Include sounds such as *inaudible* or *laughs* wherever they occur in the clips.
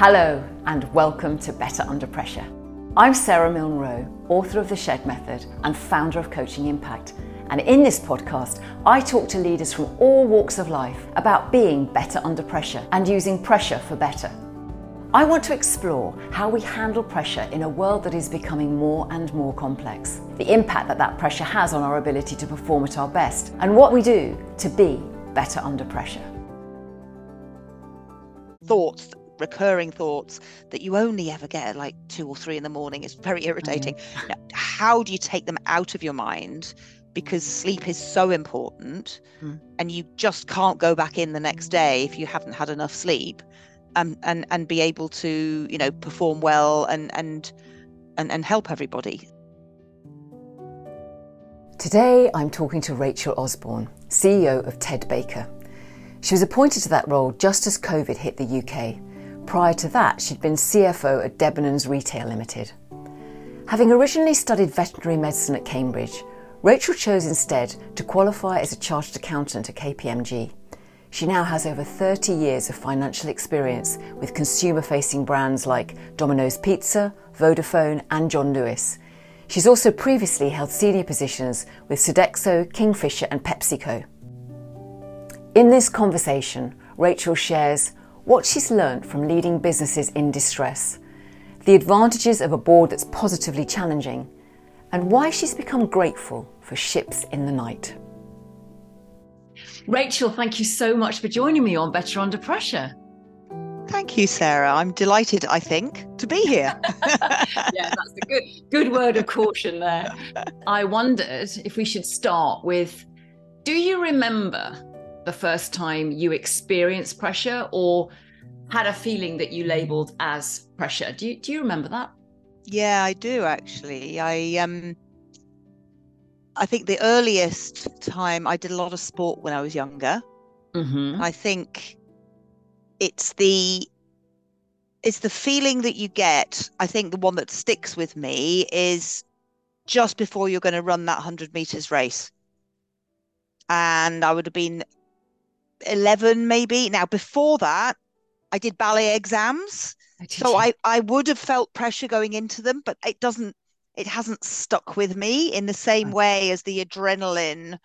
Hello, and welcome to Better Under Pressure. I'm Sarah Milne Rowe, author of The Shed Method and founder of Coaching Impact. And in this podcast, I talk to leaders from all walks of life about being better under pressure and using pressure for better. I want to explore how we handle pressure in a world that is becoming more and more complex, the impact that that pressure has on our ability to perform at our best, and what we do to be better under pressure. Thoughts recurring thoughts that you only ever get at like two or three in the morning. It's very irritating. Mm. Now, how do you take them out of your mind? Because sleep is so important, mm. and you just can't go back in the next day if you haven't had enough sleep, and um, and and be able to you know perform well and and and, and help everybody. Today, I'm talking to Rachel Osborne, CEO of Ted Baker. She was appointed to that role just as COVID hit the UK Prior to that, she'd been CFO at Debenhams Retail Limited. Having originally studied veterinary medicine at Cambridge, Rachel chose instead to qualify as a chartered accountant at KPMG. She now has over 30 years of financial experience with consumer facing brands like Domino's Pizza, Vodafone, and John Lewis. She's also previously held senior positions with Sodexo, Kingfisher, and PepsiCo. In this conversation, Rachel shares what she's learned from leading businesses in distress, the advantages of a board that's positively challenging, and why she's become grateful for ships in the night. Rachel, thank you so much for joining me on Better Under Pressure. Thank you, Sarah. I'm delighted, I think, to be here. *laughs* yeah, that's a good good word of caution there. *laughs* I wondered if we should start with do you remember the first time you experienced pressure or had a feeling that you labeled as pressure. Do you do you remember that? Yeah, I do actually. I um I think the earliest time I did a lot of sport when I was younger. Mm-hmm. I think it's the it's the feeling that you get. I think the one that sticks with me is just before you're going to run that 100 meters race. And I would have been 11 maybe. Now, before that, I did ballet exams. So I, I would have felt pressure going into them, but it doesn't, it hasn't stuck with me in the same way as the adrenaline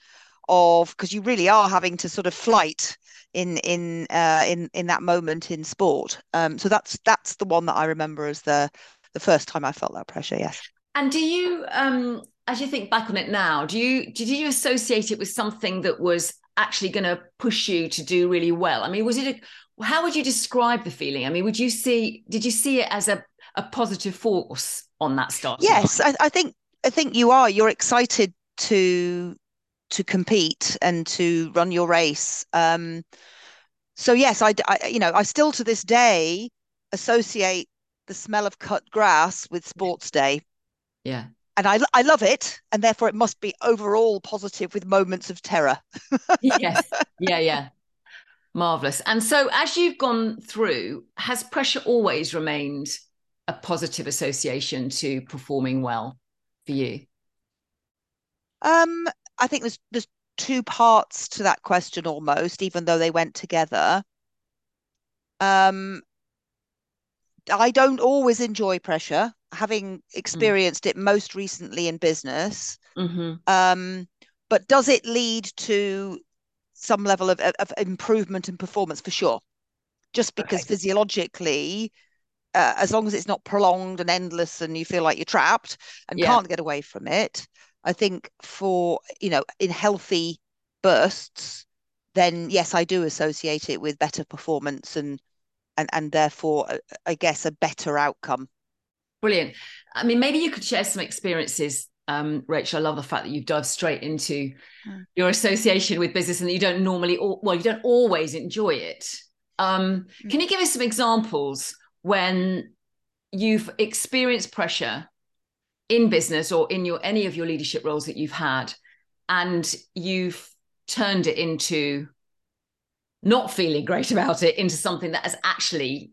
of, because you really are having to sort of flight in in uh, in in that moment in sport. Um, so that's that's the one that I remember as the the first time I felt that pressure. Yes. And do you, um, as you think back on it now, do you did you associate it with something that was actually going to push you to do really well? I mean, was it a, how would you describe the feeling? I mean, would you see did you see it as a, a positive force on that start? Yes, I, I, think I think you are. You're excited to to compete and to run your race. Um, so yes, I, I you know I still to this day associate the smell of cut grass with sports day. Yeah and I, I love it, and therefore it must be overall positive with moments of terror. *laughs* yes, yeah, yeah, marvelous. And so, as you've gone through, has pressure always remained a positive association to performing well for you? Um, I think there's there's two parts to that question almost, even though they went together. Um, I don't always enjoy pressure having mm. experienced mm. it most recently in business. Mm-hmm. Um, but does it lead to some level of, of improvement in performance for sure? Just because okay. physiologically, uh, as long as it's not prolonged and endless and you feel like you're trapped and yeah. can't get away from it, I think for, you know, in healthy bursts, then yes, I do associate it with better performance and and and therefore, uh, I guess, a better outcome. Brilliant. I mean, maybe you could share some experiences um, Rachel, I love the fact that you've dove straight into mm. your association with business and that you don't normally, well, you don't always enjoy it. Um, mm. Can you give us some examples when you've experienced pressure in business or in your any of your leadership roles that you've had, and you've turned it into not feeling great *laughs* about it into something that has actually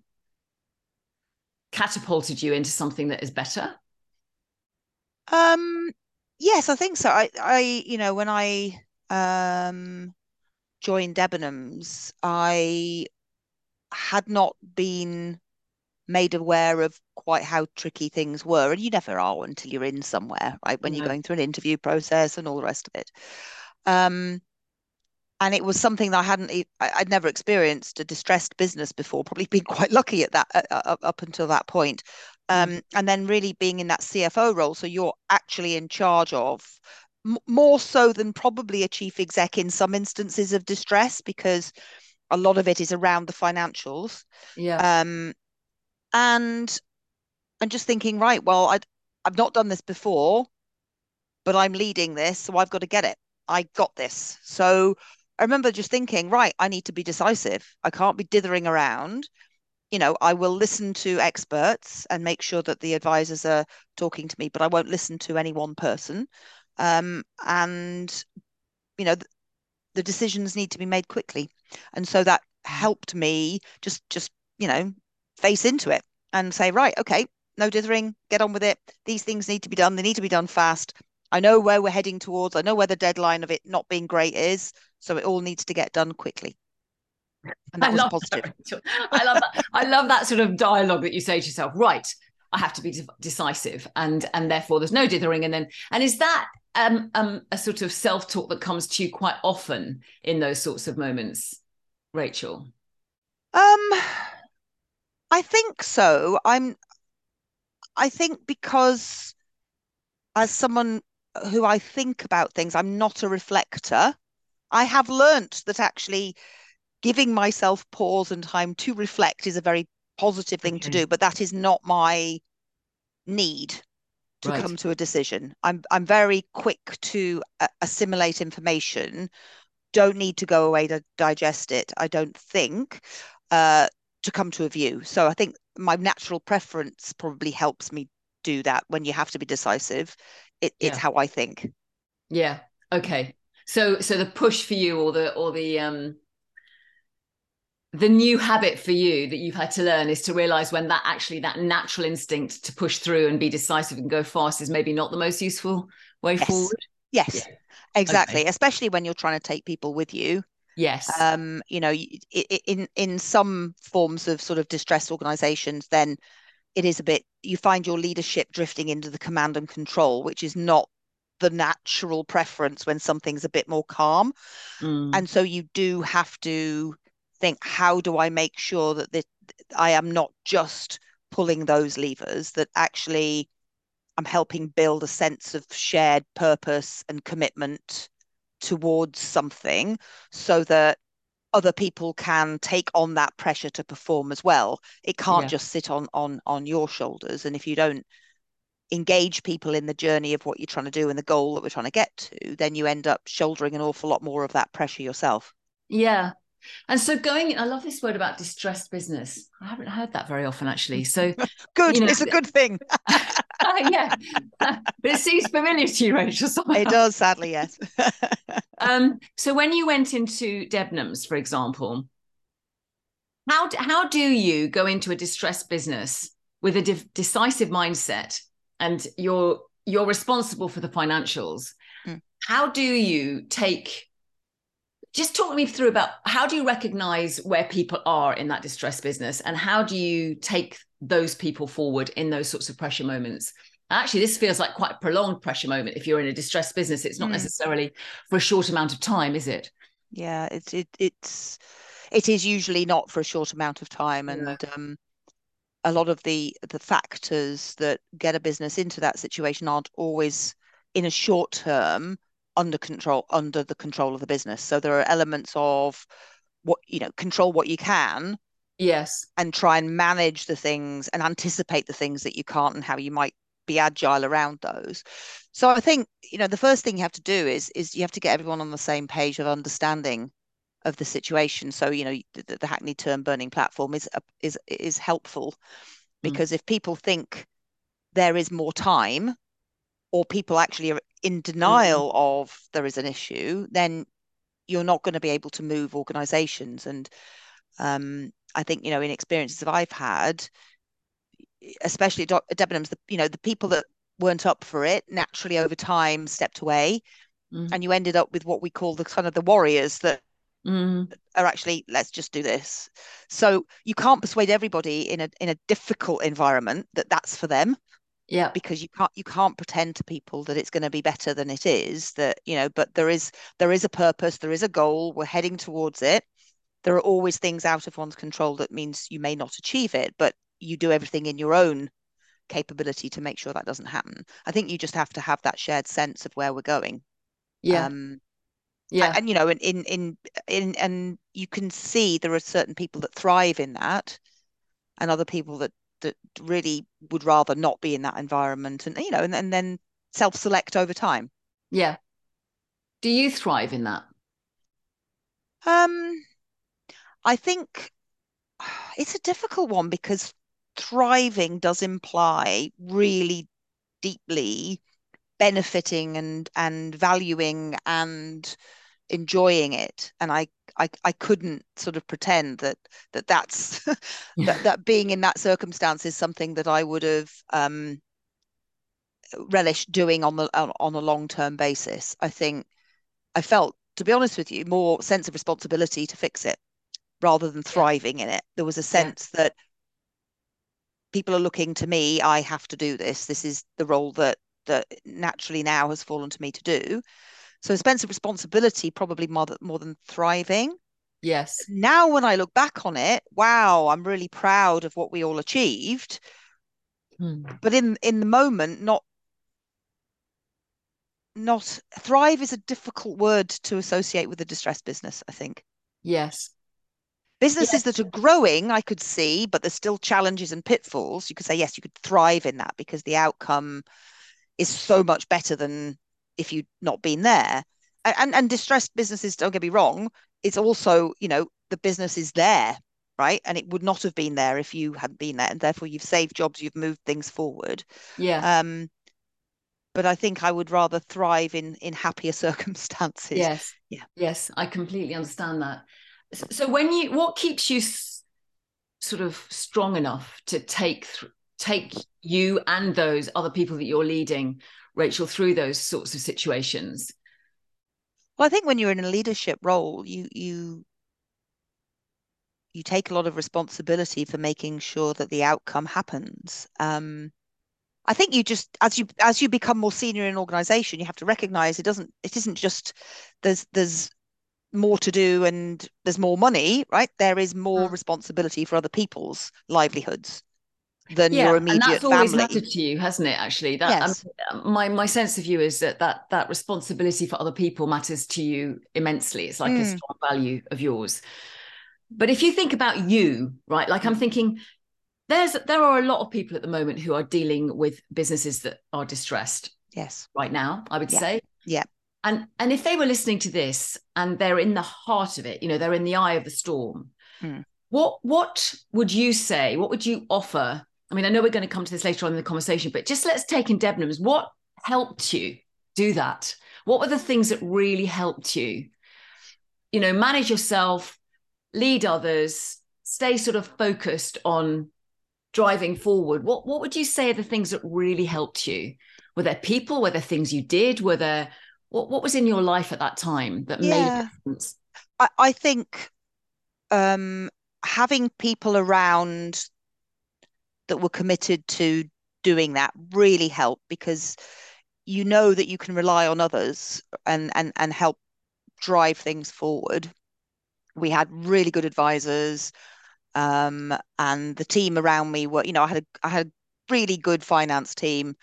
catapulted you into something that is better? Um, yes, I think so. I, I, you know, when I um joined Debenhams, I had not been made aware of quite how tricky things were. And you never are until you're in somewhere, right? When you're going through an interview process and all the rest of it. Um, and it was something that I hadn't, I'd never experienced a distressed business before. Probably been quite lucky at that uh, up until that point. Mm. Um, and then really being in that CFO role, so you're actually in charge of more so than probably a chief exec in some instances of distress because a lot of it is around the financials. Yeah. Um, and and just thinking, right, well, I I've not done this before, but I'm leading this, so I've got to get it. I got this. So I remember just thinking, right, I need to be decisive. I can't be dithering around. You know, I will listen to experts and make sure that the advisors are talking to me, but I won't listen to any one person. Um, and you know, the decisions need to be made quickly and so that helped me just just you know face into it and say right okay no dithering get on with it these things need to be done they need to be done fast i know where we're heading towards i know where the deadline of it not being great is so it all needs to get done quickly and that I was positive that, i love that i love that sort of dialogue that you say to yourself right I have to be de- decisive, and and therefore there's no dithering. And then and is that um, um, a sort of self talk that comes to you quite often in those sorts of moments, Rachel? Um, I think so. I'm. I think because as someone who I think about things, I'm not a reflector. I have learnt that actually giving myself pause and time to reflect is a very positive thing okay. to do, but that is not my need to right. come to a decision. I'm I'm very quick to uh, assimilate information. Don't need to go away to digest it. I don't think uh, to come to a view. So I think my natural preference probably helps me do that. When you have to be decisive, it, yeah. it's how I think. Yeah. Okay. So so the push for you, or the or the um the new habit for you that you've had to learn is to realize when that actually that natural instinct to push through and be decisive and go fast is maybe not the most useful way yes. forward yes yeah. exactly okay. especially when you're trying to take people with you yes um you know in in some forms of sort of distress organizations then it is a bit you find your leadership drifting into the command and control which is not the natural preference when something's a bit more calm mm. and so you do have to think how do i make sure that this, i am not just pulling those levers that actually i'm helping build a sense of shared purpose and commitment towards something so that other people can take on that pressure to perform as well it can't yeah. just sit on on on your shoulders and if you don't engage people in the journey of what you're trying to do and the goal that we're trying to get to then you end up shouldering an awful lot more of that pressure yourself yeah and so going, I love this word about distressed business. I haven't heard that very often actually. So *laughs* good, you know, it's a good thing. *laughs* uh, yeah, *laughs* but it seems familiar to you, Rachel. Somehow. It does, sadly, yes. um, so when you went into Debenhams, for example, how how do you go into a distressed business with a de- decisive mindset, and you're you're responsible for the financials? Mm. How do you take just talk me through about how do you recognize where people are in that distress business and how do you take those people forward in those sorts of pressure moments actually this feels like quite a prolonged pressure moment if you're in a distressed business it's not mm. necessarily for a short amount of time is it yeah it's it, it's it is usually not for a short amount of time and yeah. um, a lot of the the factors that get a business into that situation aren't always in a short term under control under the control of the business. So there are elements of what you know control what you can yes. and try and manage the things and anticipate the things that you can't and how you might be agile around those. So i think you know the first thing you have to do is is you have to get everyone on the same page of understanding of the situation so you know the, the hackney term burning platform is is is helpful mm. because mm. if people think there is more time or people actually are in denial mm-hmm. of there is an issue, then you're not going to be able to move organizations. And um, I think, you know, in experiences that I've had, especially at Debenhams, the, you know, the people that weren't up for it naturally over time stepped away. Mm-hmm. And you ended up with what we call the kind of the warriors that mm. are actually let's just do this. So you can't persuade everybody in a in a difficult environment that that's for them. Yeah. Because you can't you can't pretend to people that it's going to be better than it is. That you know, but there is there is a purpose, there is a goal. We're heading towards it. There are always things out of one's control that means you may not achieve it, but you do everything in your own capability to make sure that doesn't happen. I think you just have to have that shared sense of where we're going. Yeah. Um, yeah. And, and you know, in, in in in and you can see there are certain people that thrive in that, and other people that that really would rather not be in that environment, and you know, and, and then self-select over time. Yeah. Do you thrive in that? Um, I think *sighs* it's a difficult one because thriving does imply really deeply benefiting and and valuing and enjoying it and I, I i couldn't sort of pretend that that that's *laughs* that, *laughs* that being in that circumstance is something that i would have um relished doing on the on a long-term basis i think i felt to be honest with you more sense of responsibility to fix it rather than thriving yeah. in it there was a sense yeah. that people are looking to me i have to do this this is the role that that naturally now has fallen to me to do so a sense of responsibility probably more, more than thriving yes now when i look back on it wow i'm really proud of what we all achieved hmm. but in in the moment not not thrive is a difficult word to associate with a distressed business i think yes Businesses yes. that are growing, I could see, but there's still challenges and pitfalls. You could say, yes, you could thrive in that because the outcome is so much better than if you'd not been there. And, and, distressed businesses, don't get me wrong, it's also, you know, the business is there, right? And it would not have been there if you hadn't been there. And therefore you've saved jobs, you've moved things forward. Yeah. Um, but I think I would rather thrive in in happier *laughs* circumstances. Yes. Yeah. Yes, I completely understand that so when you what keeps you s- sort of strong enough to take th- take you and those other people that you're leading rachel through those sorts of situations well i think when you're in a leadership role you you you take a lot of responsibility for making sure that the outcome happens um, I think you just as you as you become more senior in an organization, you have to recognize it doesn't it isn't just there's there's more to do and there's more money, right? There is more mm. responsibility for other people's livelihoods than yeah, your immediate and that's family. always mattered to you, hasn't it? Actually, that yes. um, my my sense of you is that that that responsibility for other people matters to you immensely. It's like mm. a strong value of yours. But if you think about you, right? Like I'm thinking, there's there are a lot of people at the moment who are dealing with businesses that are distressed. Yes, right now, I would yeah. say. Yeah and and if they were listening to this and they're in the heart of it you know they're in the eye of the storm mm. what what would you say what would you offer i mean i know we're going to come to this later on in the conversation but just let's take in debenhams. What helped you do that? What were the things that really helped you? You know manage yourself lead others stay sort of focused on driving forward. What what would you say are the things that really helped you? Were there people? Were there things you did? Were there what what was in your life at that time that yeah. made a difference? I, I think um, having people around that were committed to doing that really helped because you know that you can rely on others and and and help drive things forward. We had really good advisors, um, and the team around me were, you know, I had a, I had a really good finance team,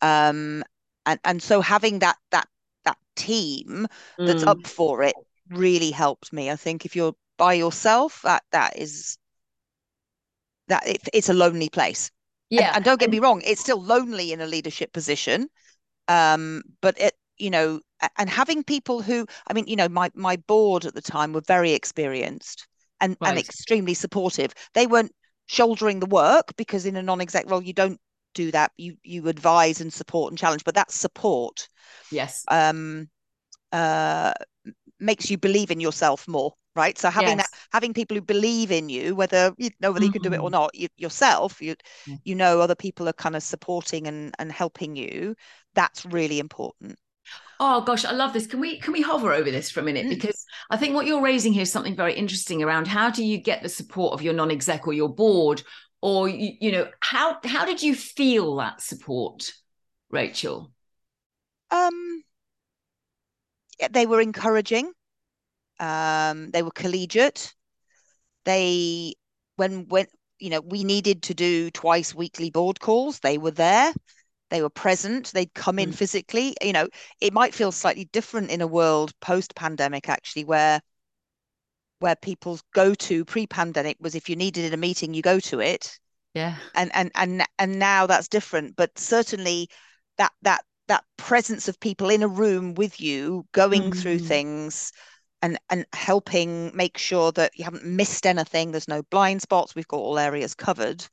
um, and and so having that that that team that's mm. up for it really helped me. I think if you're by yourself, that that is that it, it's a lonely place. Yeah, and, and don't get me wrong, it's still lonely in a leadership position. Um, but it, you know, and having people who, I mean, you know, my my board at the time were very experienced and right. and extremely supportive. They weren't shouldering the work because in a non-exec role you don't do that. You you advise and support and challenge, but that support yes um uh makes you believe in yourself more right so having yes. that having people who believe in you whether you know whether mm-hmm. you can do it or mm-hmm. not you, yourself you yeah. you know other people are kind of supporting and and helping you that's really important Oh gosh, I love this. Can we can we hover over this for a minute? Mm. Because I think what you're raising here is something very interesting around how do you get the support of your non-exec or your board, or you, you know how how did you feel that support, Rachel? Um, they were encouraging. Um, they were collegiate. They when when you know we needed to do twice weekly board calls, they were there. They were present. They'd come in mm. physically. You know, it might feel slightly different in a world post-pandemic, actually, where where people's go-to pre-pandemic was if you needed a meeting, you go to it. Yeah. And and and and now that's different. But certainly that that that presence of people in a room with you going mm-hmm. through things and and helping make sure that you haven't missed anything there's no blind spots we've got all areas covered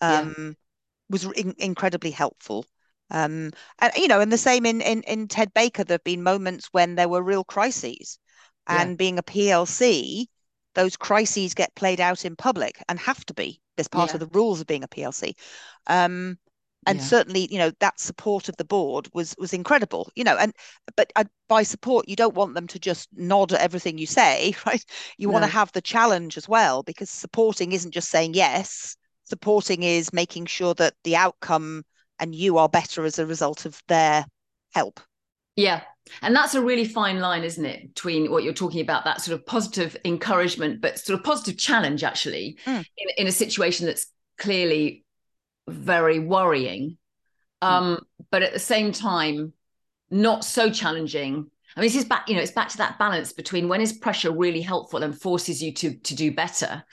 um, yeah. was in- incredibly helpful um, and you know and the same in, in in ted baker there have been moments when there were real crises and yeah. being a plc those crises get played out in public and have to be as part yeah. of the rules of being a plc um, and yeah. certainly you know that support of the board was was incredible you know and but uh, by support you don't want them to just nod at everything you say *laughs* right you no. want to have the challenge as well because supporting isn't just saying yes supporting is making sure that the outcome and you are better as a result of their help yeah and that's a really fine line isn't it between what you're talking about that sort of positive encouragement but sort of positive challenge actually mm. in, in a situation that's clearly very worrying, hmm. um, but at the same time, not so challenging. I mean, this is back, you know, it's back to that balance between when is pressure really helpful and forces you to to do better,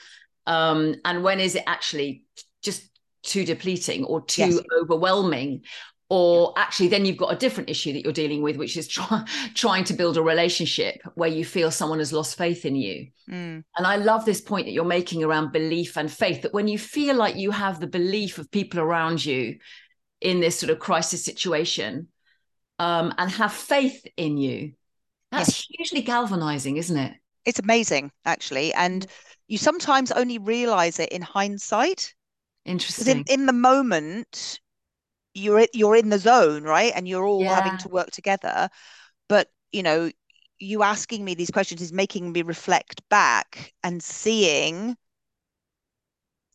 um, and when is it actually just too depleting or too yes. overwhelming or actually then you've got a different issue that you're dealing with which is try, *laughs* trying to build a relationship where you feel someone has lost faith in you mm. and i love this point that you're making around belief and faith that when you feel like you have the belief of people around you in this sort of crisis situation um, and have faith in you that's yes. hugely galvanizing isn't it it's amazing actually and mm. you sometimes only realize it in hindsight interesting in, in the moment you're you're in the zone, right? And you're all yeah. having to work together. But you know, you asking me these questions is making me reflect back and seeing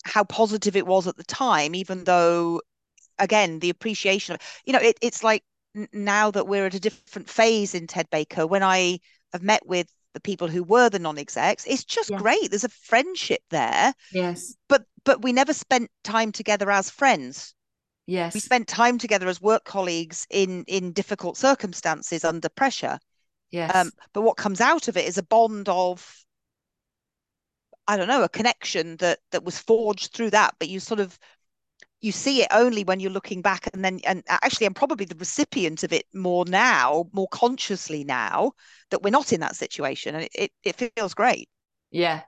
how positive it was at the time, even though again, the appreciation of you know, it, it's like now that we're at a different phase in Ted Baker, when I have met with the people who were the non-execs, it's just yeah. great. There's a friendship there. Yes. But but we never spent time together as friends. Yes. We spent time together as work colleagues in in difficult circumstances under pressure. Yes. Um, but what comes out of it is a bond of I don't know, a connection that that was forged through that, but you sort of you see it only when you're looking back and then and actually I'm probably the recipient of it more now, more consciously now that we're not in that situation. And it, it, it feels great. Yeah.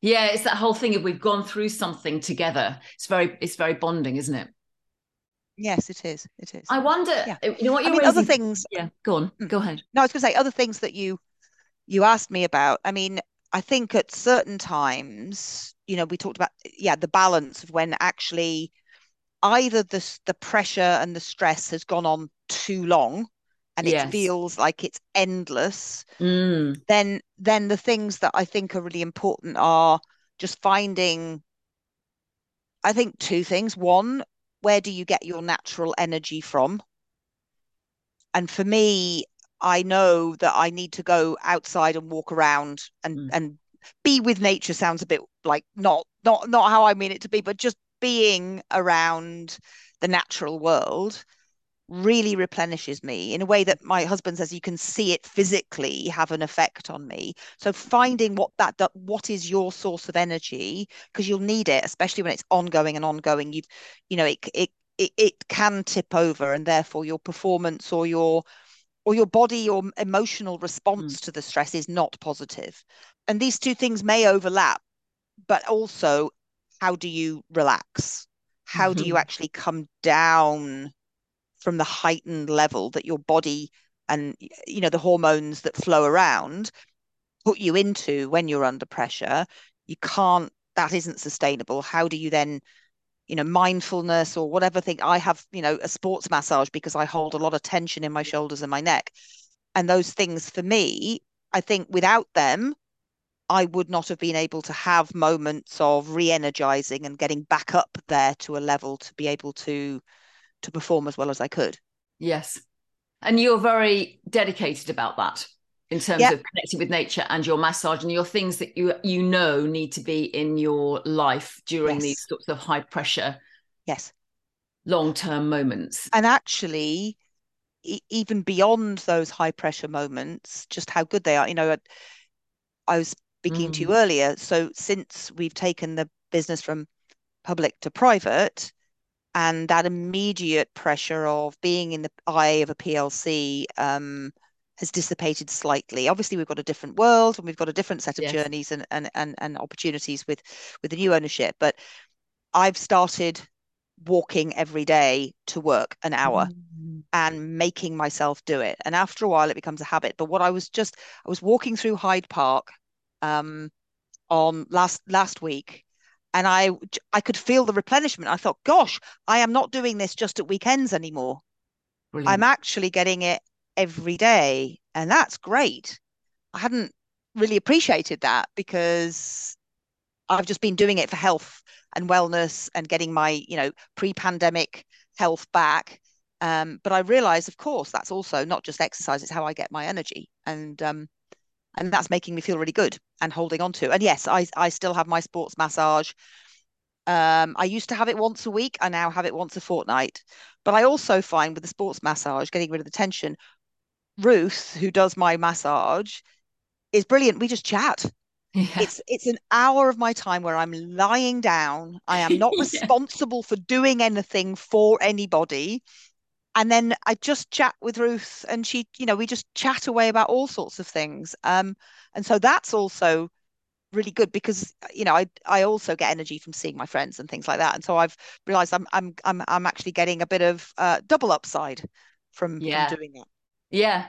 Yeah, it's that whole thing of we've gone through something together. It's very it's very bonding, isn't it? Yes, it is. It is. I wonder. Yeah. You know what? You're I mean, raising... other things. Yeah, go on. Mm. Go ahead. No, I was going to say other things that you you asked me about. I mean, I think at certain times, you know, we talked about yeah the balance of when actually either the the pressure and the stress has gone on too long and yes. it feels like it's endless mm. then then the things that i think are really important are just finding i think two things one where do you get your natural energy from? And for me, I know that I need to go outside and walk around and mm. and be with nature sounds a bit like not not not how I mean it to be, but just being around the natural world really replenishes me in a way that my husband says you can see it physically have an effect on me so finding what that what is your source of energy because you'll need it especially when it's ongoing and ongoing you've you know it, it it it can tip over and therefore your performance or your or your body or emotional response mm. to the stress is not positive and these two things may overlap but also how do you relax how mm-hmm. do you mm-hmm. actually come down from the heightened level that your body and you know the hormones that flow around put you into when you're under pressure. You can't that isn't sustainable. How do you then you know mindfulness or whatever thing i have you know a sports massage because i hold a lot of tension in my shoulders and my neck. And those things for me, I think without them, I would not have been able to have moments of re-energizing and getting back up there to a level to be able to to perform as well as I could. Yes. And you're very dedicated about that in terms yep. of connecting with nature and your massage and your things that you you know need to be in your life during yes. these sorts of high pressure yes long term moments and actually e- even beyond those high pressure moments just how good they are you know i was speaking mm. to you mm. earlier so since we've taken the business from public to private and that immediate pressure of being in the eye of a plc um, has dissipated slightly. Obviously, we've got a different world and we've got a different set of yes. journeys and, and and and opportunities with with the new ownership. But I've started walking every day to work an hour mm. and making myself do it. And after a while, it becomes a habit. But what I was just I was walking through Hyde Park um, on last last week and I I could feel the replenishment. I thought, gosh, I am not doing this just at weekends anymore. Brilliant. I'm actually getting it every day. And that's great. I hadn't really appreciated that because I've just been doing it for health and wellness and getting my, you know, pre-pandemic health back. Um, but I realized, of course, that's also not just exercise; it's how I get my energy, and um, and that's making me feel really good and holding on to. And yes, I I still have my sports massage. Um, I used to have it once a week. I now have it once a fortnight. But I also find with the sports massage, getting rid of the tension, Ruth, who does my massage, is brilliant. We just chat. Yeah. It's it's an hour of my time where I'm lying down. I am not *laughs* yeah. responsible for doing anything for anybody. And then I just chat with Ruth and she, you know, we just chat away about all sorts of things. Um, and so that's also really good because you know I I also get energy from seeing my friends and things like that. And so I've realized I'm I'm I'm I'm actually getting a bit of uh, double upside from, yeah. from doing that. Yeah.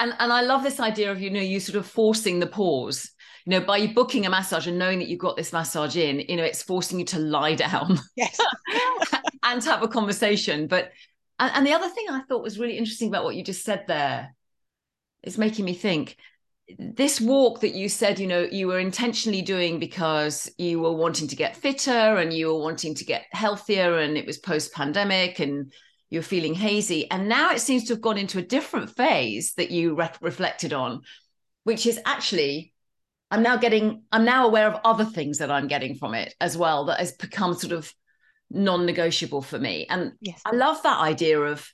And and I love this idea of, you know, you sort of forcing the pause. You know, by booking a massage and knowing that you've got this massage in, you know, it's forcing you to lie down. Yes. *laughs* and to have a conversation. But and, and the other thing I thought was really interesting about what you just said there is making me think this walk that you said you know you were intentionally doing because you were wanting to get fitter and you were wanting to get healthier and it was post pandemic and you're feeling hazy. And now it seems to have gone into a different phase that you re- reflected on, which is actually, I'm now getting, I'm now aware of other things that I'm getting from it as well that has become sort of non negotiable for me. And yes. I love that idea of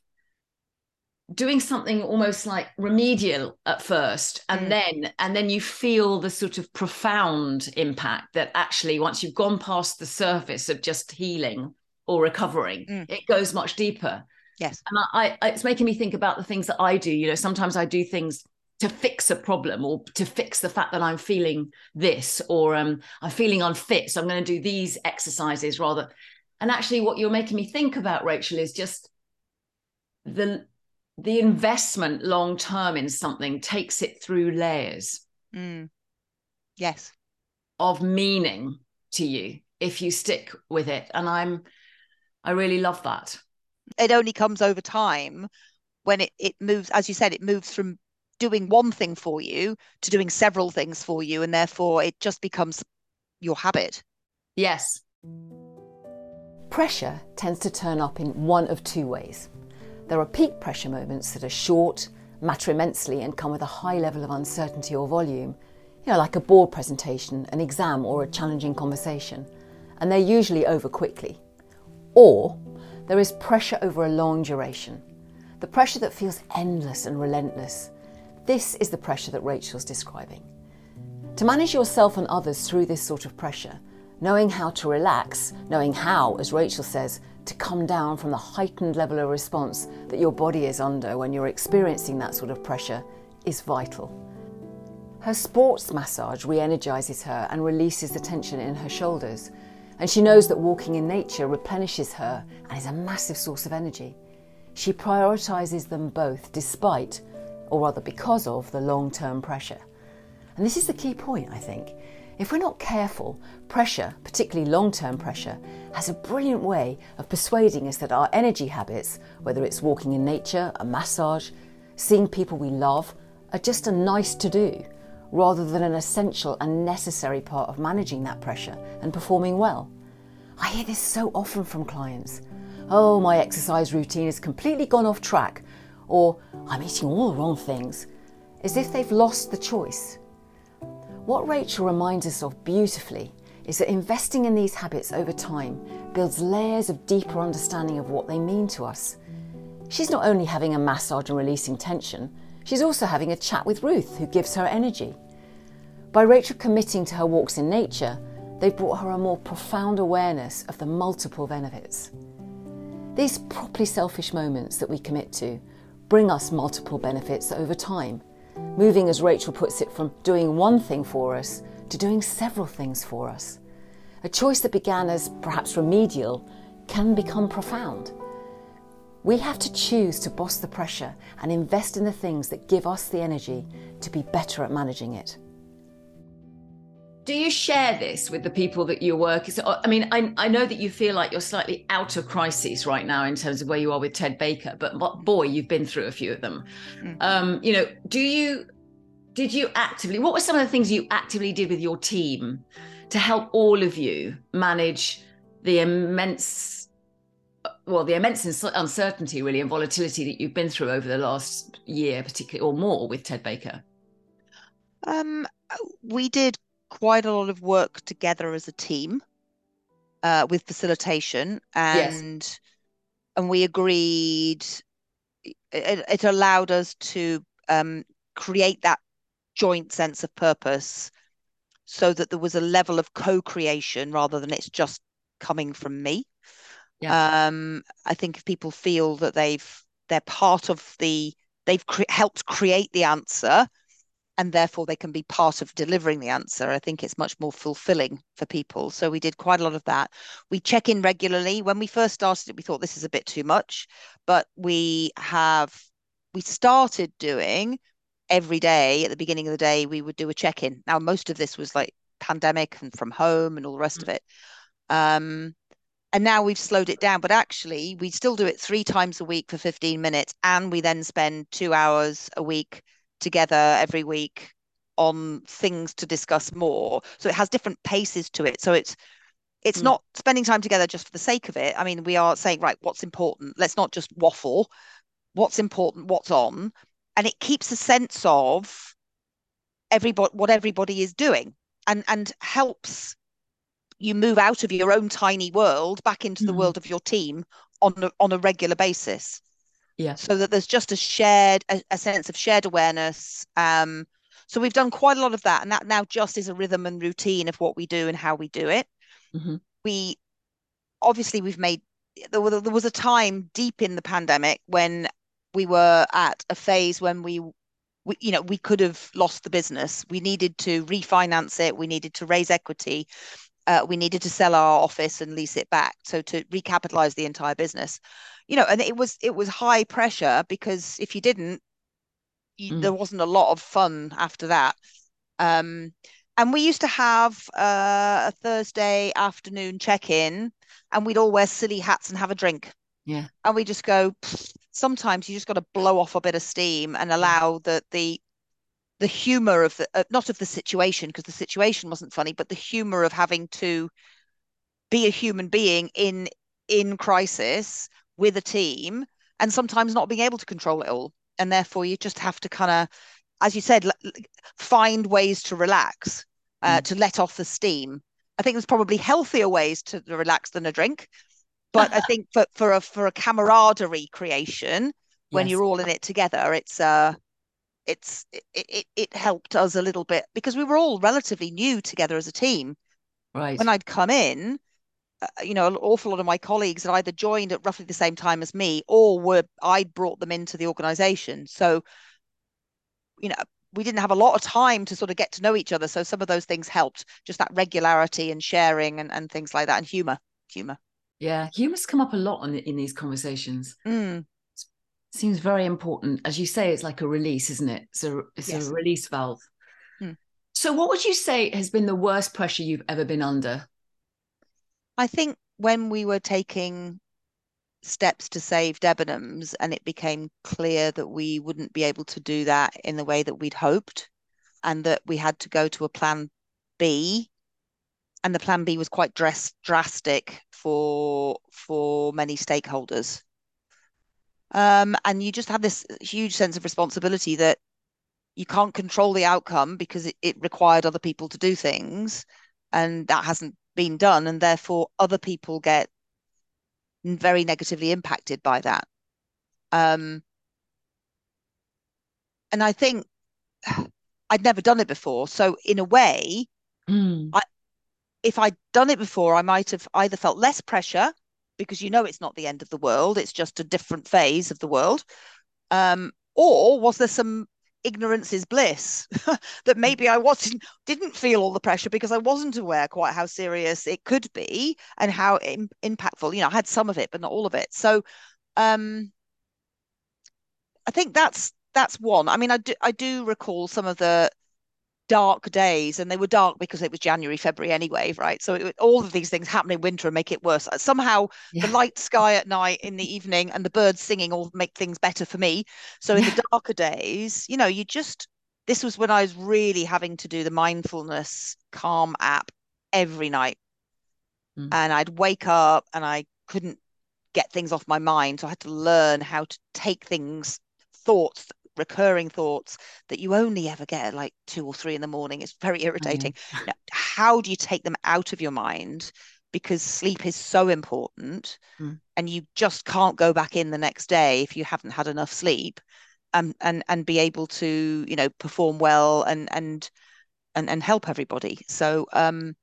doing something almost like remedial at first and mm. then and then you feel the sort of profound impact that actually once you've gone past the surface of just healing or recovering. Mm. It goes much deeper. Yes. And I, I, it's making me think about the things that I do. You know, sometimes I do things to fix a problem or to fix the fact that I'm feeling this or um, I'm feeling unfit. So I'm going to do these exercises rather. And actually, what you're making me think about, Rachel, is just the the investment long term in something takes it through layers. Mm. Yes. Of meaning to you if you stick with it. And I'm I really love that. It only comes over time when it, it moves, as you said, it moves from doing one thing for you to doing several things for you. And therefore, it just becomes your habit. Yes. Pressure tends to turn up in one of two ways. There are peak pressure moments that are short, matter immensely, and come with a high level of uncertainty or volume, you know, like a board presentation, an exam, or a challenging conversation, and they're usually over quickly. Or there is pressure over a long duration, the pressure that feels endless and relentless. This is the pressure that Rachel's describing. To manage yourself and others through this sort of pressure, knowing how to relax, knowing how, as Rachel says, to come down from the heightened level of response that your body is under when you're experiencing that sort of pressure is vital. Her sports massage re energizes her and releases the tension in her shoulders, and she knows that walking in nature replenishes her and is a massive source of energy. She prioritises them both despite, or rather because of, the long term pressure. And this is the key point, I think. If we're not careful, pressure, particularly long term pressure, has a brilliant way of persuading us that our energy habits, whether it's walking in nature, a massage, seeing people we love, are just a nice to do rather than an essential and necessary part of managing that pressure and performing well. I hear this so often from clients. Oh, my exercise routine has completely gone off track, or I'm eating all the wrong things, as if they've lost the choice. What Rachel reminds us of beautifully is that investing in these habits over time builds layers of deeper understanding of what they mean to us. She's not only having a massage and releasing tension, she's also having a chat with Ruth, who gives her energy. By Rachel committing to her walks in nature, they've brought her a more profound awareness of the multiple benefits. These properly selfish moments that we commit to bring us multiple benefits over time, moving, as Rachel puts it, from doing one thing for us to doing several things for us. A choice that began as perhaps remedial can become profound. We have to choose to boss the pressure and invest in the things that give us the energy to be better at managing it. Do you share this with the people that you work? with? I mean, I, I know that you feel like you're slightly out of crises right now in terms of where you are with Ted Baker, but boy, you've been through a few of them. Mm-hmm. Um, you know, do you did you actively? What were some of the things you actively did with your team to help all of you manage the immense well the immense uncertainty really and volatility that you've been through over the last year particularly or more with ted baker um, we did quite a lot of work together as a team uh, with facilitation and yes. and we agreed it, it allowed us to um, create that joint sense of purpose so that there was a level of co-creation rather than it's just coming from me. Yeah. Um, I think if people feel that they've they're part of the they've cre- helped create the answer and therefore they can be part of delivering the answer. I think it's much more fulfilling for people. So we did quite a lot of that. We check in regularly. When we first started it we thought this is a bit too much but we have we started doing every day. At the beginning of the day we would do a check-in. Now most of this was like pandemic and from home and all the rest mm-hmm. of it. Um, and now we've slowed it down but actually we still do it three times a week for 15 minutes and we then spend two hours a week together every week on things to discuss more. So it has different paces to it. So it's it's mm. not spending time together just for the sake of it. I mean we are saying right what's important? Let's not just waffle. What's important? What's on? And it keeps a sense of everybody what everybody is doing and and helps you move out of your own tiny world back into the mm. world of your team on a, on a regular basis yeah. So that there's just a shared a, a sense of shared awareness um so we've done quite a lot of that and that now just is a rhythm and routine of what we do and how we do it. Mm-hmm. we obviously we've made there, there was a time deep in the pandemic when we were at a phase when we, we you know we could have lost the business. We needed to refinance it. We needed to raise equity. Uh, we needed to sell our office and lease it back. So to recapitalize the entire business you know and it was it was high pressure because if you didn't you, mm. there wasn't a lot of fun after that. Um, and we used to have uh, a thursday afternoon check-in and we'd all wear silly hats and have a drink. Yeah. And we just go sometimes you just got to blow off a bit of steam and allow the the the humor of the uh, not of the situation because the situation wasn't funny but the humor of having to be a human being in in crisis with a team and sometimes not being able to control it all and therefore you just have to kind of as you said find ways to relax uh, mm. to let off the steam i think there's probably healthier ways to relax than a drink but I think for for a for a camaraderie creation, when yes. you're all in it together, it's uh it's it, it it helped us a little bit because we were all relatively new together as a team. Right. When I'd come in, you know, an awful lot of my colleagues had either joined at roughly the same time as me or were I'd brought them into the organization. So, you know, we didn't have a lot of time to sort of get to know each other. So some of those things helped, just that regularity and sharing and, and things like that, and humor, humor. Yeah, humor's come up a lot in, in these conversations. Mm. Seems very important. As you say, it's like a release, isn't it? So it's yes. a release valve. Mm. So, what would you say has been the worst pressure you've ever been under? I think when we were taking steps to save Debenhams, and it became clear that we wouldn't be able to do that in the way that we'd hoped, and that we had to go to a plan B. And the plan B was quite dress, drastic for for many stakeholders. Um, and you just have this huge sense of responsibility that you can't control the outcome because it, it required other people to do things, and that hasn't been done, and therefore other people get very negatively impacted by that. Um, and I think *sighs* I'd never done it before. So in a way, mm. I, if I'd done it before, I might have either felt less pressure because you know it's not the end of the world, it's just a different phase of the world. Um, or was there some ignorance is bliss. *laughs* That maybe I wasn't didn't feel all the pressure because I wasn't aware quite how serious it could be and how Im- impactful you know I had some of it but not all of it. So um I think that's that's one. I mean I do I do recall some of the dark days and they were dark because it was January, February anyway, right? So it, all of these things happen in winter and make it worse. Somehow yeah. the light sky at night in the evening and the birds singing all make things better for me. So in yeah. the *laughs* darker days, you know, you just, this was when I was really having to do the mindfulness calm app every night. Mm. And I'd wake up and I couldn't get things off my mind. So I had to learn how to take things, thoughts recurring thoughts that you only ever get at like two or three in the morning. It's very irritating. Mm-hmm. Now, how do you take them out of your mind? Because sleep is so important mm. and you just can't go back in the next day if you haven't had enough sleep um, and and be able to, you know, perform well and and and, and help everybody. So um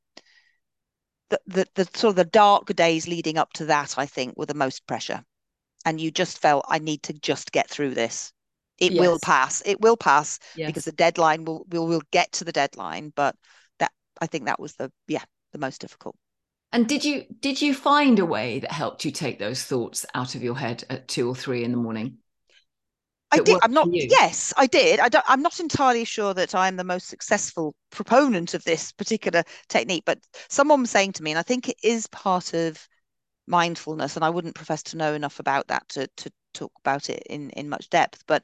the, the the sort of the dark days leading up to that, I think, were the most pressure. And you just felt I need to just get through this it yes. will pass. It will pass yes. because the deadline will will will get to the deadline. But that I think that was the yeah the most difficult. And did you did you find a way that helped you take those thoughts out of your head at two or three in the morning? I did. I'm not. Yes, I did. I don't, I'm not entirely sure that I'm the most successful proponent of this particular technique, but someone was saying to me, and I think it is part of mindfulness, and I wouldn't profess to know enough about that to to talk about it in in much depth but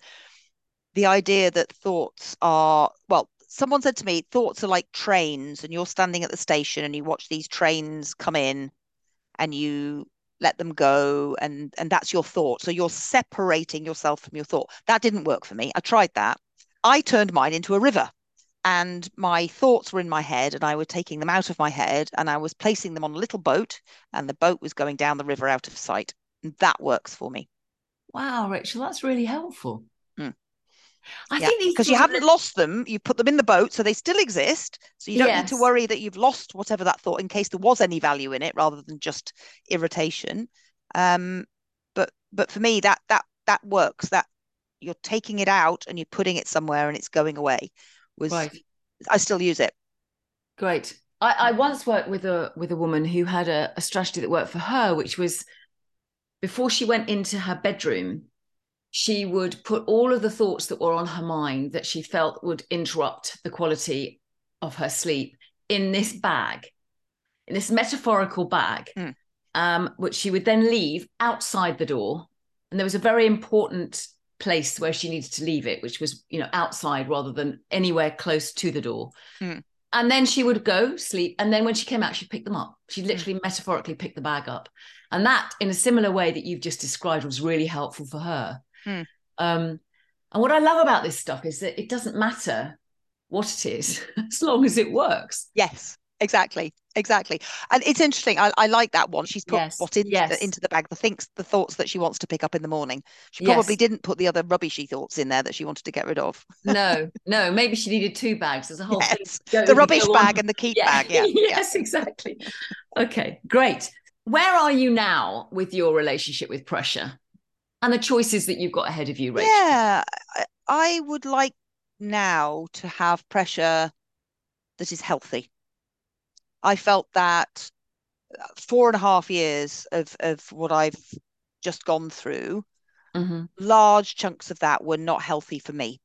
the idea that thoughts are well someone said to me thoughts are like trains and you're standing at the station and you watch these trains come in and you let them go and and that's your thought. So you're separating yourself from your thought. That didn't work for me. I tried that. I turned mine into a river and my thoughts were in my head and i was taking them out of my head and i was placing them on a little boat and the boat was going down the river out of sight. And that works for me Wow, Rachel, that's really helpful. Mm. I yeah, think because you haven't lost them, you put them in the boat, so they still exist. So you don't yes. need to worry that you've lost whatever that thought in case there was any value in it, rather than just irritation. Um, but but for me, that that that works. That you're taking it out and you're putting it somewhere and it's going away. Was right. I still use it. Great. I, I once worked with a with a woman who had a, a strategy that worked for her, which was before she went into her bedroom, she would put all of the thoughts that were on her mind that she felt would interrupt the quality of her sleep in this bag, in this metaphorical bag, mm. um, which she would then leave outside the door. And there was a very important place where she needed to leave it, which was, you know, outside rather than anywhere close to the door. Mm. And then she would go sleep. And then when she came out, she'd pick them up. She'd hmm. literally mm. metaphorically pick the bag up and that in a similar way that you've just described was really helpful for her mm. um, and what i love about this stuff is that it doesn't matter what it is *laughs* as long as it works yes exactly exactly and it's interesting i, I like that one she's put yes. what in yes. into the bag the thinks the thoughts that she wants to pick up in the morning she probably yes. didn't put the other rubbishy thoughts in there that she wanted to get rid of *laughs* no no maybe she needed two bags there's a whole yes. the rubbish bag on. and the keep yeah. bag yeah *laughs* yes exactly okay great where are you now with your relationship with pressure and the choices that you've got ahead of you, Rachel? Yeah, I would like now to have pressure that is healthy. I felt that four and a half years of, of what I've just gone through, mm-hmm. large chunks of that were not healthy for me.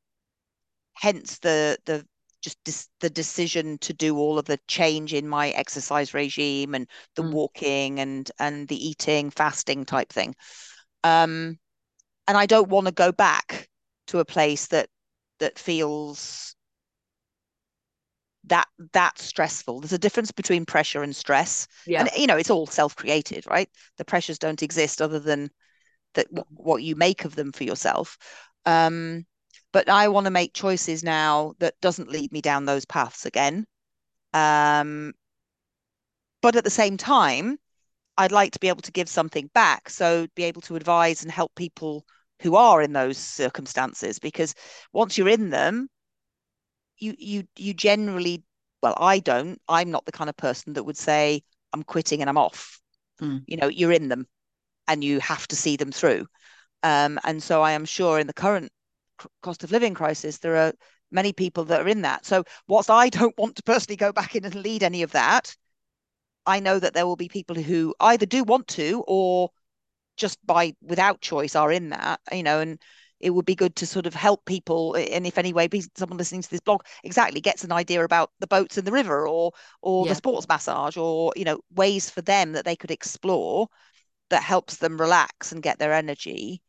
Hence the the just dis- the decision to do all of the change in my exercise regime and the mm. walking and and the eating fasting type thing. Um and i don't want to go back to a place that that feels that that stressful. There's a difference between pressure and stress. Yeah. and you know it's all self-created right? The pressures don't exist other than that what you make of them for yourself. Um but I want to make choices now that doesn't lead me down those paths again. Um, but at the same time, I'd like to be able to give something back. So be able to advise and help people who are in those circumstances, because once you're in them, you you you generally well, I don't. I'm not the kind of person that would say I'm quitting and I'm off. Mm. You know, you're in them, and you have to see them through. Um, and so I am sure in the current cost of living crisis, there are many people that are in that. So, whilst I don't want to personally go back in and lead any of that, I know that there will be people who either do want to or just by without choice are in that, you know, and it would be good to sort of help people and if anyway someone listening to this blog exactly gets an idea about the boats in the river or or yeah. the sports massage or you know ways for them that they could explore that helps them relax and get their energy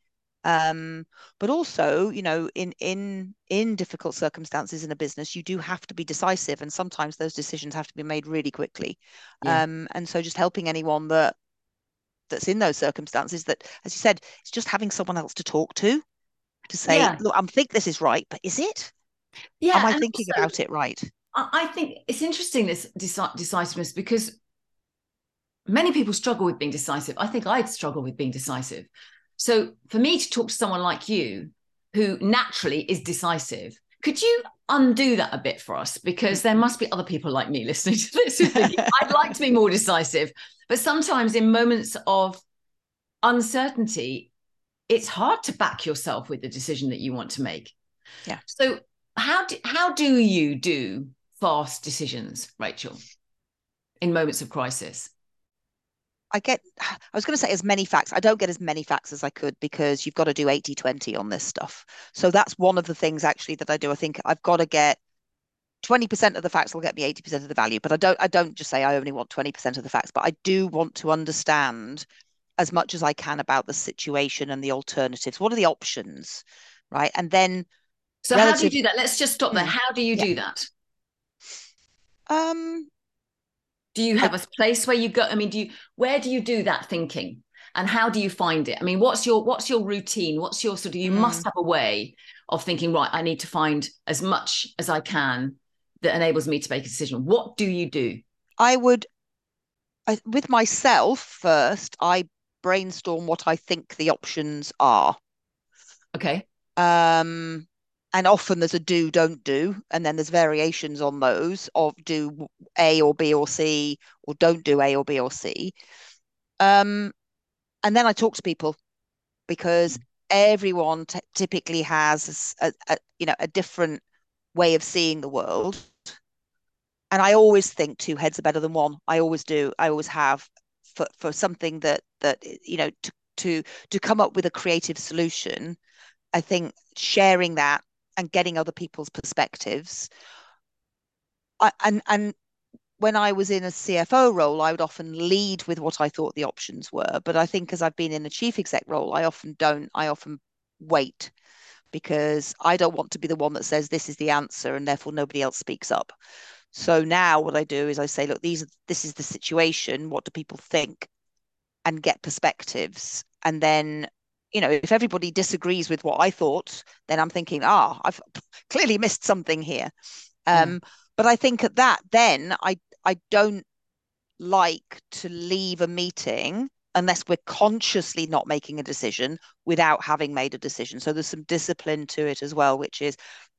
um, but also you know in in in difficult circumstances in a business you do have to be decisive and sometimes those decisions have to be made really quickly. Yeah. um, and so just helping anyone that that's in those circumstances that as you said it's just having someone else to talk to to say yeah. look i'm think this is right but is it? Yeah am i thinking also, about it right? I think it's interesting this decisiveness because many people struggle with being decisive. I think i'd struggle with being decisive so for me to talk to someone like you, who naturally is decisive, could you undo that a bit for us? Because there must be other people like me listening to this *laughs* I'd like to be more decisive. But sometimes in moments of uncertainty, it's hard to back yourself with the decision that you want to make. Yeah. So how do, how do you do fast decisions, Rachel, in moments of crisis? I get, *sighs* I was going to say as many facts. I don't get as many facts as I could because you've got to do 80 20 on this stuff. So that's one of the things actually that I do. I think I've got to get 20% of the facts will get me 80% of the value. But I don't, I don't just say I only want 20% of the facts, but I do want to understand as much as I can about the situation and the alternatives. What are the options? Right. And then. So relative... how do you do that? Let's just stop there. Hmm. How do you yeah. do that? Um, do you have a place where you go? I mean, do you where do you do that thinking? And how do you find it? I mean, what's your what's your routine? What's your sort of you mm. must have a way of thinking, right, I need to find as much as I can that enables me to make a decision. What do you do? I would I, with myself first, I brainstorm what I think the options are. Okay. Um and often there's a do don't do and then there's variations on those of do a or b or c or don't do a or b or c. Um, and then i talk to people because everyone t- typically has a, a, you know a different way of seeing the world. And i always think two heads are better than one. I always do. I always have for for something that that you know to to to come up with a creative solution. I think sharing that and getting other people's perspectives. I, and and when I was in a CFO role, I would often lead with what I thought the options were. But I think as I've been in a chief exec role, I often don't. I often wait because I don't want to be the one that says this is the answer and therefore nobody else speaks up. So now what I do is I say, look, these are, this is the situation. What do people think? And get perspectives. And then you know, if everybody disagrees with what I thought, then I'm thinking, ah, I've *laughs* clearly missed something here. Um, mm. But I think at that, then I I don't like to leave a meeting unless we're consciously not making a decision without having made a decision. So there's some discipline to it as well, which is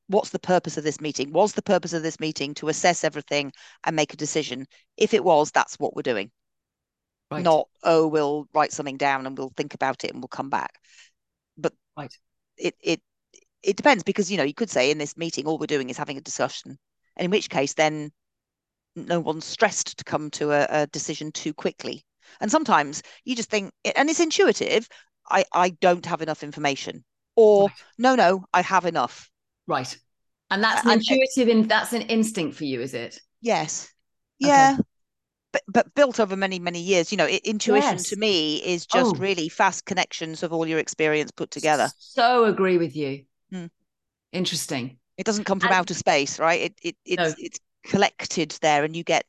what's the purpose of this meeting? Was the purpose of this meeting to assess everything and make a decision? If it was, that's what we're doing. Right. Not, oh, we'll write something down and we'll think about it and we'll come back. But right. it it it depends because you know you could say in this meeting all we're doing is having a discussion, and in which case then no one's stressed to come to a, a decision too quickly. And sometimes you just think, and it's intuitive. I I don't have enough information, or right. no, no, I have enough. Right. And that's an intuitive, in, that's an instinct for you, is it? Yes. Yeah. Okay. But, but built over many, many years. You know, intuition yes. to me is just oh. really fast connections of all your experience put together. So agree with you. Hmm. Interesting. It doesn't come from and, outer space, right? It, it it's no. it's collected there, and you get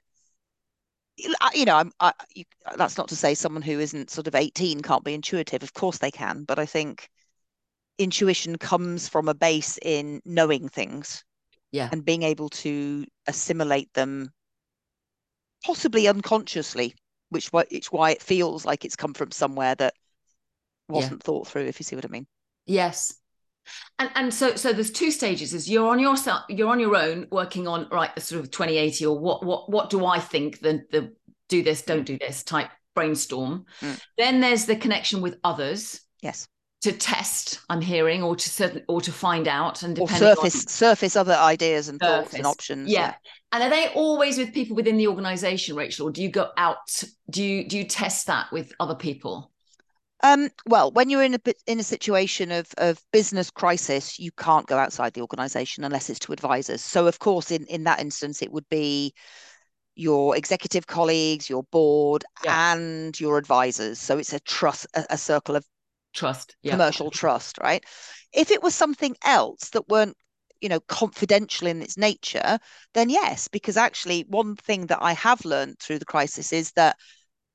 you know, I'm, I, you, that's not to say someone who isn't sort of 18 can't be intuitive. Of course they can, but I think intuition comes from a base in knowing things, yeah, and being able to assimilate them, possibly unconsciously, which which why it feels like it's come from somewhere that wasn't yeah. thought through. If you see what I mean. Yes, and and so so there's two stages is you're on yourself you're on your own working on right the sort of 2080 or what what what do i think the the do this don't do this type brainstorm mm. then there's the connection with others yes to test i'm hearing or to certain or to find out and surface on, surface surface other ideas and surface. thoughts and options yeah. yeah and are they always with people within the organization rachel or do you go out do you do you test that with other people um, well, when you're in a in a situation of of business crisis, you can't go outside the organisation unless it's to advisors. So, of course, in in that instance, it would be your executive colleagues, your board, yeah. and your advisors. So it's a trust, a, a circle of trust, yeah. commercial trust, right? If it was something else that weren't you know confidential in its nature then yes because actually one thing that i have learned through the crisis is that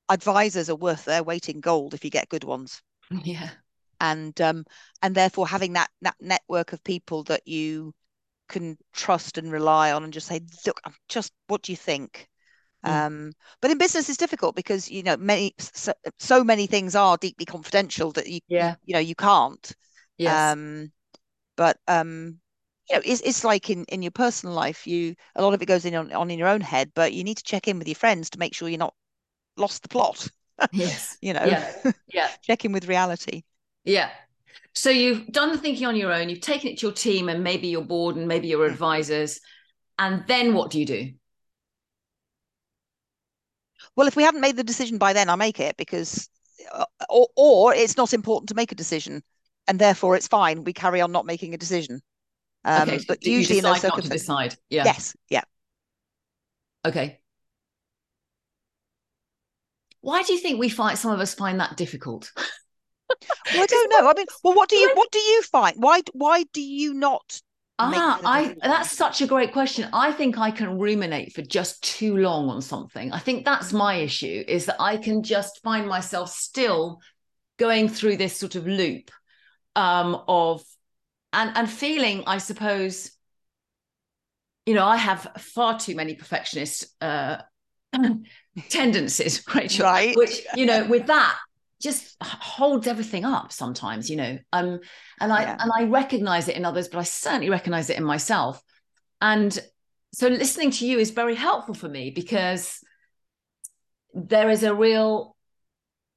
advisors are worth their weight in gold if you get good ones. *laughs* Yeah. And um and therefore having that that network of people that you can trust and rely on and just say, look, I'm just what do you think? Mm. Um, but in business it's difficult because you know many so, so many things are deeply confidential that you yeah. you, know you can't. Yes. Um but um you know, it's, it's like in, in your personal life, you a lot of it goes in on, on in your own head, but you need to check in with your friends to make sure you're not lost the plot. *laughs* Yes. you know, yeah. yeah. *laughs* check in with reality. Yeah. So you've done the thinking on your own, you've taken it to your team and maybe your board and maybe your mm. advisors. And then what do you do? Well, if we haven't made the decision by then, I make it because, uh, or, or it's not important to make a decision, and therefore it's fine. We carry on not making a decision. Um, okay, but usually in those circumstances, decide. Yeah. Yes. Yeah. Okay. Why do you think we find some of us find that difficult? well, I don't know. I mean, well, what do you *laughs* what do you find? Why why do you not? Ah, I that's such a great question. I think I can ruminate for just too long on something. I think that's my issue is that I can just find myself still going through this sort of loop um, of and and feeling, I suppose, you know, I have far too many perfectionist uh, *clears throat* tendencies, *laughs* Rachel. Right. Which, you know, with that just holds everything up sometimes, you know. Um, and I yeah. and I recognize it in others, but I certainly recognize it in myself. And so listening to you is very helpful for me because there is a real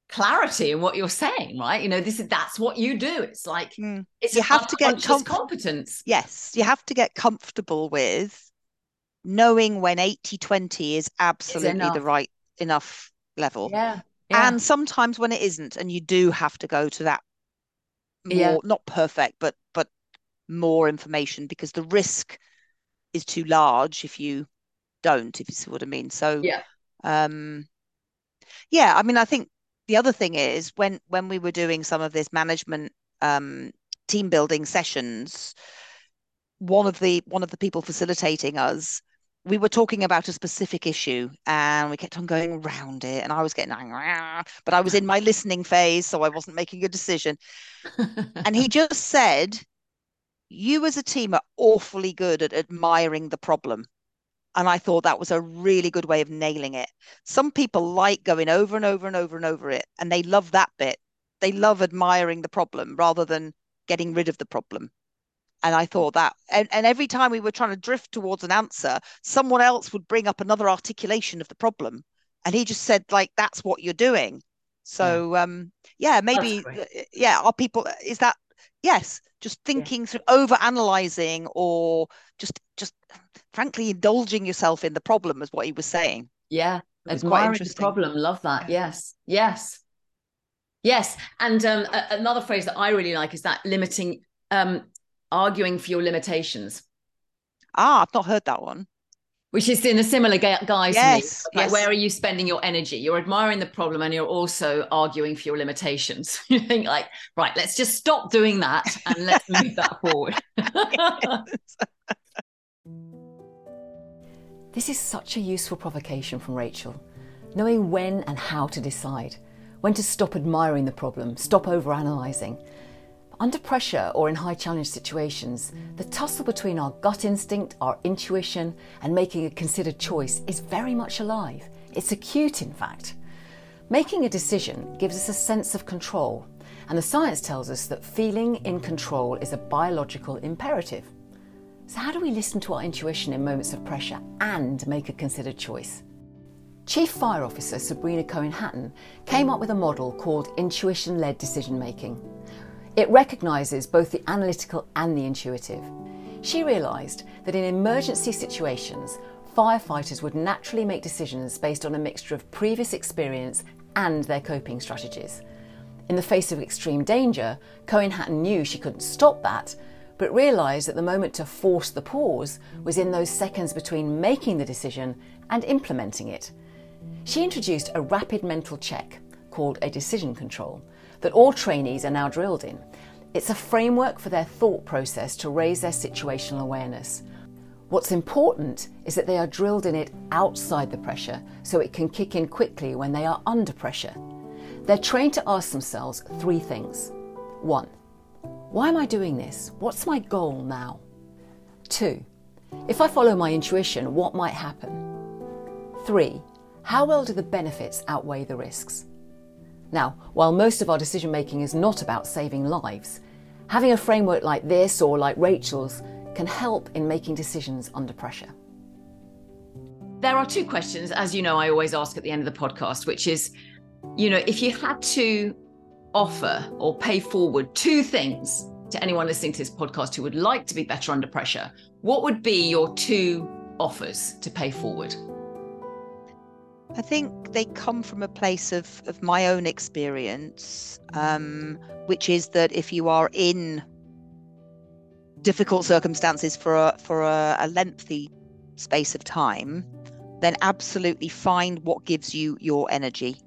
clarity in what you're saying, right? You know, this is that's what you do. It's like mm. it's you have to get comf- competence. Yes, you have to get comfortable with knowing when 80 20 is absolutely the right enough level. Yeah, yeah. And sometimes when it isn't, and you do have to go to that more, yeah. not perfect, but but more information because the risk is too large if you don't, if you see what I mean. So yeah. Um yeah, I mean I think the other thing is when when we were doing some of this management um team building sessions, one of the one of the people facilitating us we were talking about a specific issue and we kept on going around it and i was getting angry. but i was in my *laughs* listening phase so i wasn't making a decision. *laughs* And he just said you as a team are awfully good at admiring the problem. And i thought that was a really good way of nailing it. Some people like going over and over and over and over it and they love that bit. They love admiring the problem rather than getting rid of the problem and I thought that, and, and every time we were trying to drift towards an answer, someone else would bring up another articulation of the problem. And he just said, like, that's what you're doing. So, yeah. um, yeah, maybe, uh, yeah, are people, is that, yes, just thinking yeah. through, over analyzing or just, just frankly, indulging yourself in the problem is what he was saying. Yeah. it's quite interesting. problem. Love that. Yes. Yes. Yes. And um, a- another phrase that I really like is that limiting um, arguing for your limitations. Ah, I've not heard that one. Which is in a similar guise yes, Like, yes. where are you spending your energy? You're admiring the problem and you're also arguing for your limitations. *laughs* you think like, right, let's just stop doing that and let's move that *laughs* forward. this is such a useful provocation from Rachel, knowing when and how to decide, when to stop admiring the problem, stop overanalyzing, under pressure or in high challenge situations, the tussle between our gut instinct, our intuition, and making a considered choice is very much alive. It's acute, in fact. Making a decision gives us a sense of control, and the science tells us that feeling in control is a biological imperative. So, how do we listen to our intuition in moments of pressure and make a considered choice? Chief Fire Officer Sabrina Cohen Hatton came up with a model called intuition led decision making. It recognises both the analytical and the intuitive. She realised that in emergency situations, firefighters would naturally make decisions based on a mixture of previous experience and their coping strategies. In the face of extreme danger, Cohen Hatton knew she couldn't stop that, but realised that the moment to force the pause was in those seconds between making the decision and implementing it. She introduced a rapid mental check called a decision control that all trainees are now drilled in. It's a framework for their thought process to raise their situational awareness. What's important is that they are drilled in it outside the pressure so it can kick in quickly when they are under pressure. They're trained to ask themselves three things. One, why am I doing this? What's my goal now? Two, if I follow my intuition, what might happen? Three, how well do the benefits outweigh the risks? Now, while most of our decision making is not about saving lives, having a framework like this or like Rachel's can help in making decisions under pressure. There are two questions, as you know, I always ask at the end of the podcast, which is, you know, if you had to offer or pay forward two things to anyone listening to this podcast who would like to be better under pressure, what would be your two offers to pay forward? I think they come from a place of, of my own experience, um, which is that if you are in difficult circumstances for a, for a, a lengthy space of time, then absolutely find what gives you your energy.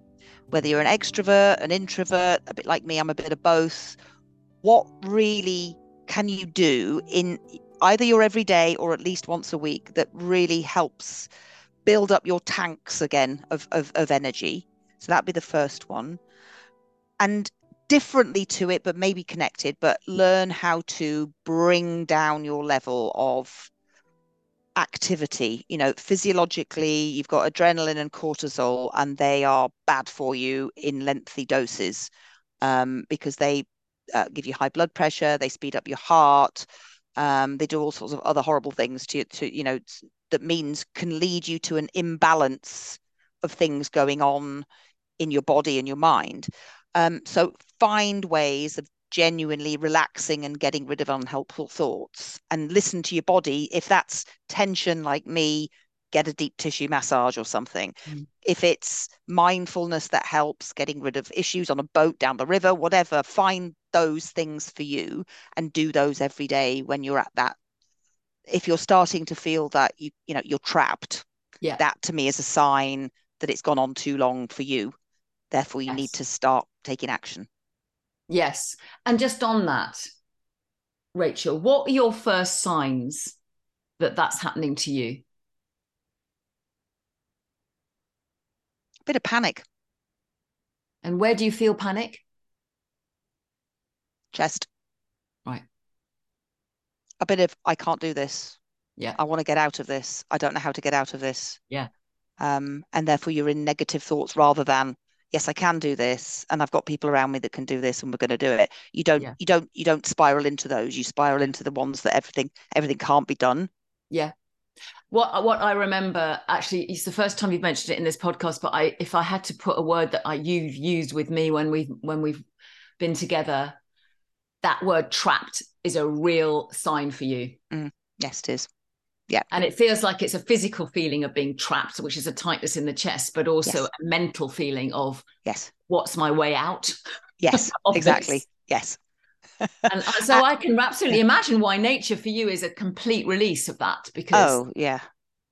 Whether you're an extrovert, an introvert, a bit like me, I'm a bit of both. What really can you do in either your everyday or at least once a week that really helps build up your tanks again of, of, of energy. So that'd be the first one. And differently to it, but maybe connected, but learn how to bring down your level of activity. You know, physiologically, you've got adrenaline and cortisol, and they are bad for you in lengthy doses um, because they uh, give you high blood pressure, they speed up your heart, um, they do all sorts of other horrible things to to you know that means can lead you to an imbalance of things going on in your body and your mind. Um, so find ways of genuinely relaxing and getting rid of unhelpful thoughts and listen to your body. If that's tension, like me, get a deep tissue massage or something. Mm. If it's mindfulness that helps getting rid of issues on a boat down the river, whatever, find those things for you and do those every day when you're at that if you're starting to feel that you you know you're trapped yeah. that to me is a sign that it's gone on too long for you. Therefore you yes. need to start taking action. Yes. And just on that rachel what are your first signs that that's happening to you? A bit of panic. And where do you feel panic? Chest a bit of I can't do this. Yeah. I want to get out of this. I don't know how to get out of this. Yeah. Um, and therefore you're in negative thoughts rather than yes, I can do this, and I've got people around me that can do this, and we're going to do it. You don't, yeah. you don't, you don't spiral into those. You spiral into the ones that everything, everything can't be done. Yeah. What what I remember actually, it's the first time you've mentioned it in this podcast. But I, if I had to put a word that I you've used with me when we when we've been together, that word trapped is a real sign for you. Mm, yes, it is. Yeah. And it feels like it's a physical feeling of being trapped, which is a tightness in the chest, but also yes. a mental feeling of yes, what's my way out? Yes, *laughs* exactly. This? Yes. and uh, so *laughs* I can absolutely imagine why nature for you is a complete release of that because Oh, yeah.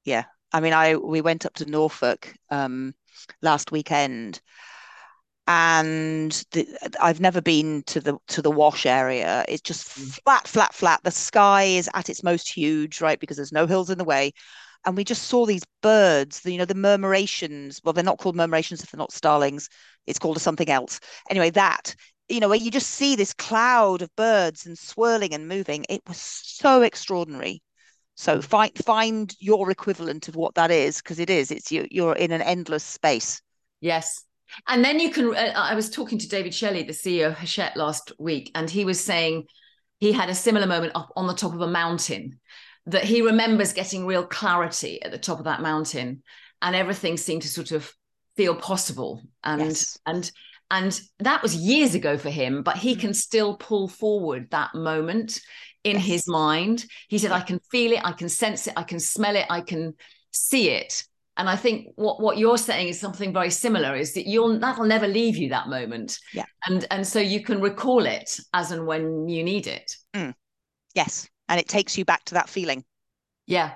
Yeah. I mean, I we went up to Norfolk um, last weekend and the, I've never been to the to the wash area. It's just mm. flat, flat, flat. The sky is at its most huge, right? Because there's no hills in the way. And we just saw these birds, the, you know, the murmurations. Well, they're not called murmurations if they're not starlings. It's called something else. Anyway, that you know, where you just see this cloud of birds and swirling and moving. It was so extraordinary. So find find your equivalent of what that is, because it is. It's you. You're in an endless space. Yes, and then you can. Uh, I was talking to David Shelley, the CEO of Hachette, last week, and he was saying he had a similar moment up on the top of a mountain that he remembers getting real clarity at the top of that mountain, and everything seemed to sort of feel possible. And yes. and and that was years ago for him, but he mm. can still pull forward that moment in yes. his mind. He said, "I can feel it, I can sense it, I can smell it, I can see it." And i think what what you're saying is something very similar is that you'll that'll never leave you that moment. Yeah. And and so you can recall it as and when you need it. Mm. yes. And it takes you back to that feeling. Yeah. yeah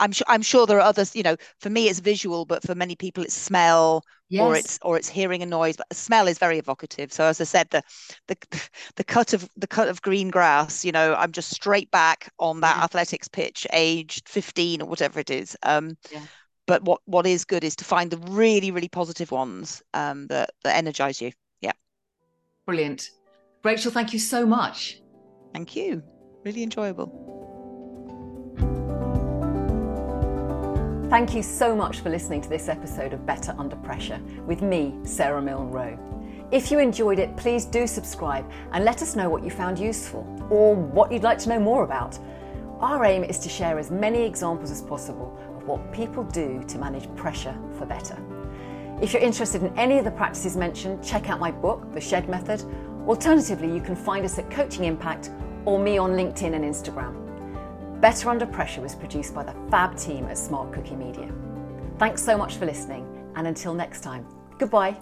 i'm sure i'm sure there are others you know for me it's visual but for many people it's smell yes. or it's or it's hearing a noise but smell is very evocative. So as i said the the the cut of the cut of green grass you know i'm just straight back on that yeah. athletics pitch aged 15 or whatever it is um yeah. but what what is good is to find the really really positive ones um, that that energize you. Yeah. Brilliant. Rachel thank you so much. Thank you. Really enjoyable Thank you so much for listening to this episode of Better Under Pressure with me, Sarah Milne Rowe. If you enjoyed it, please do subscribe and let us know what you found useful or what you'd like to know more about. Our aim is to share as many examples as possible of what people do to manage pressure for better. If you're interested in any of the practices mentioned, check out my book, The Shed Method. Alternatively, you can find us at Coaching Impact or me on LinkedIn and Instagram. Better Under Pressure was produced by the fab team at Smart Cookie Media. Thanks so much for listening, and until next time, goodbye.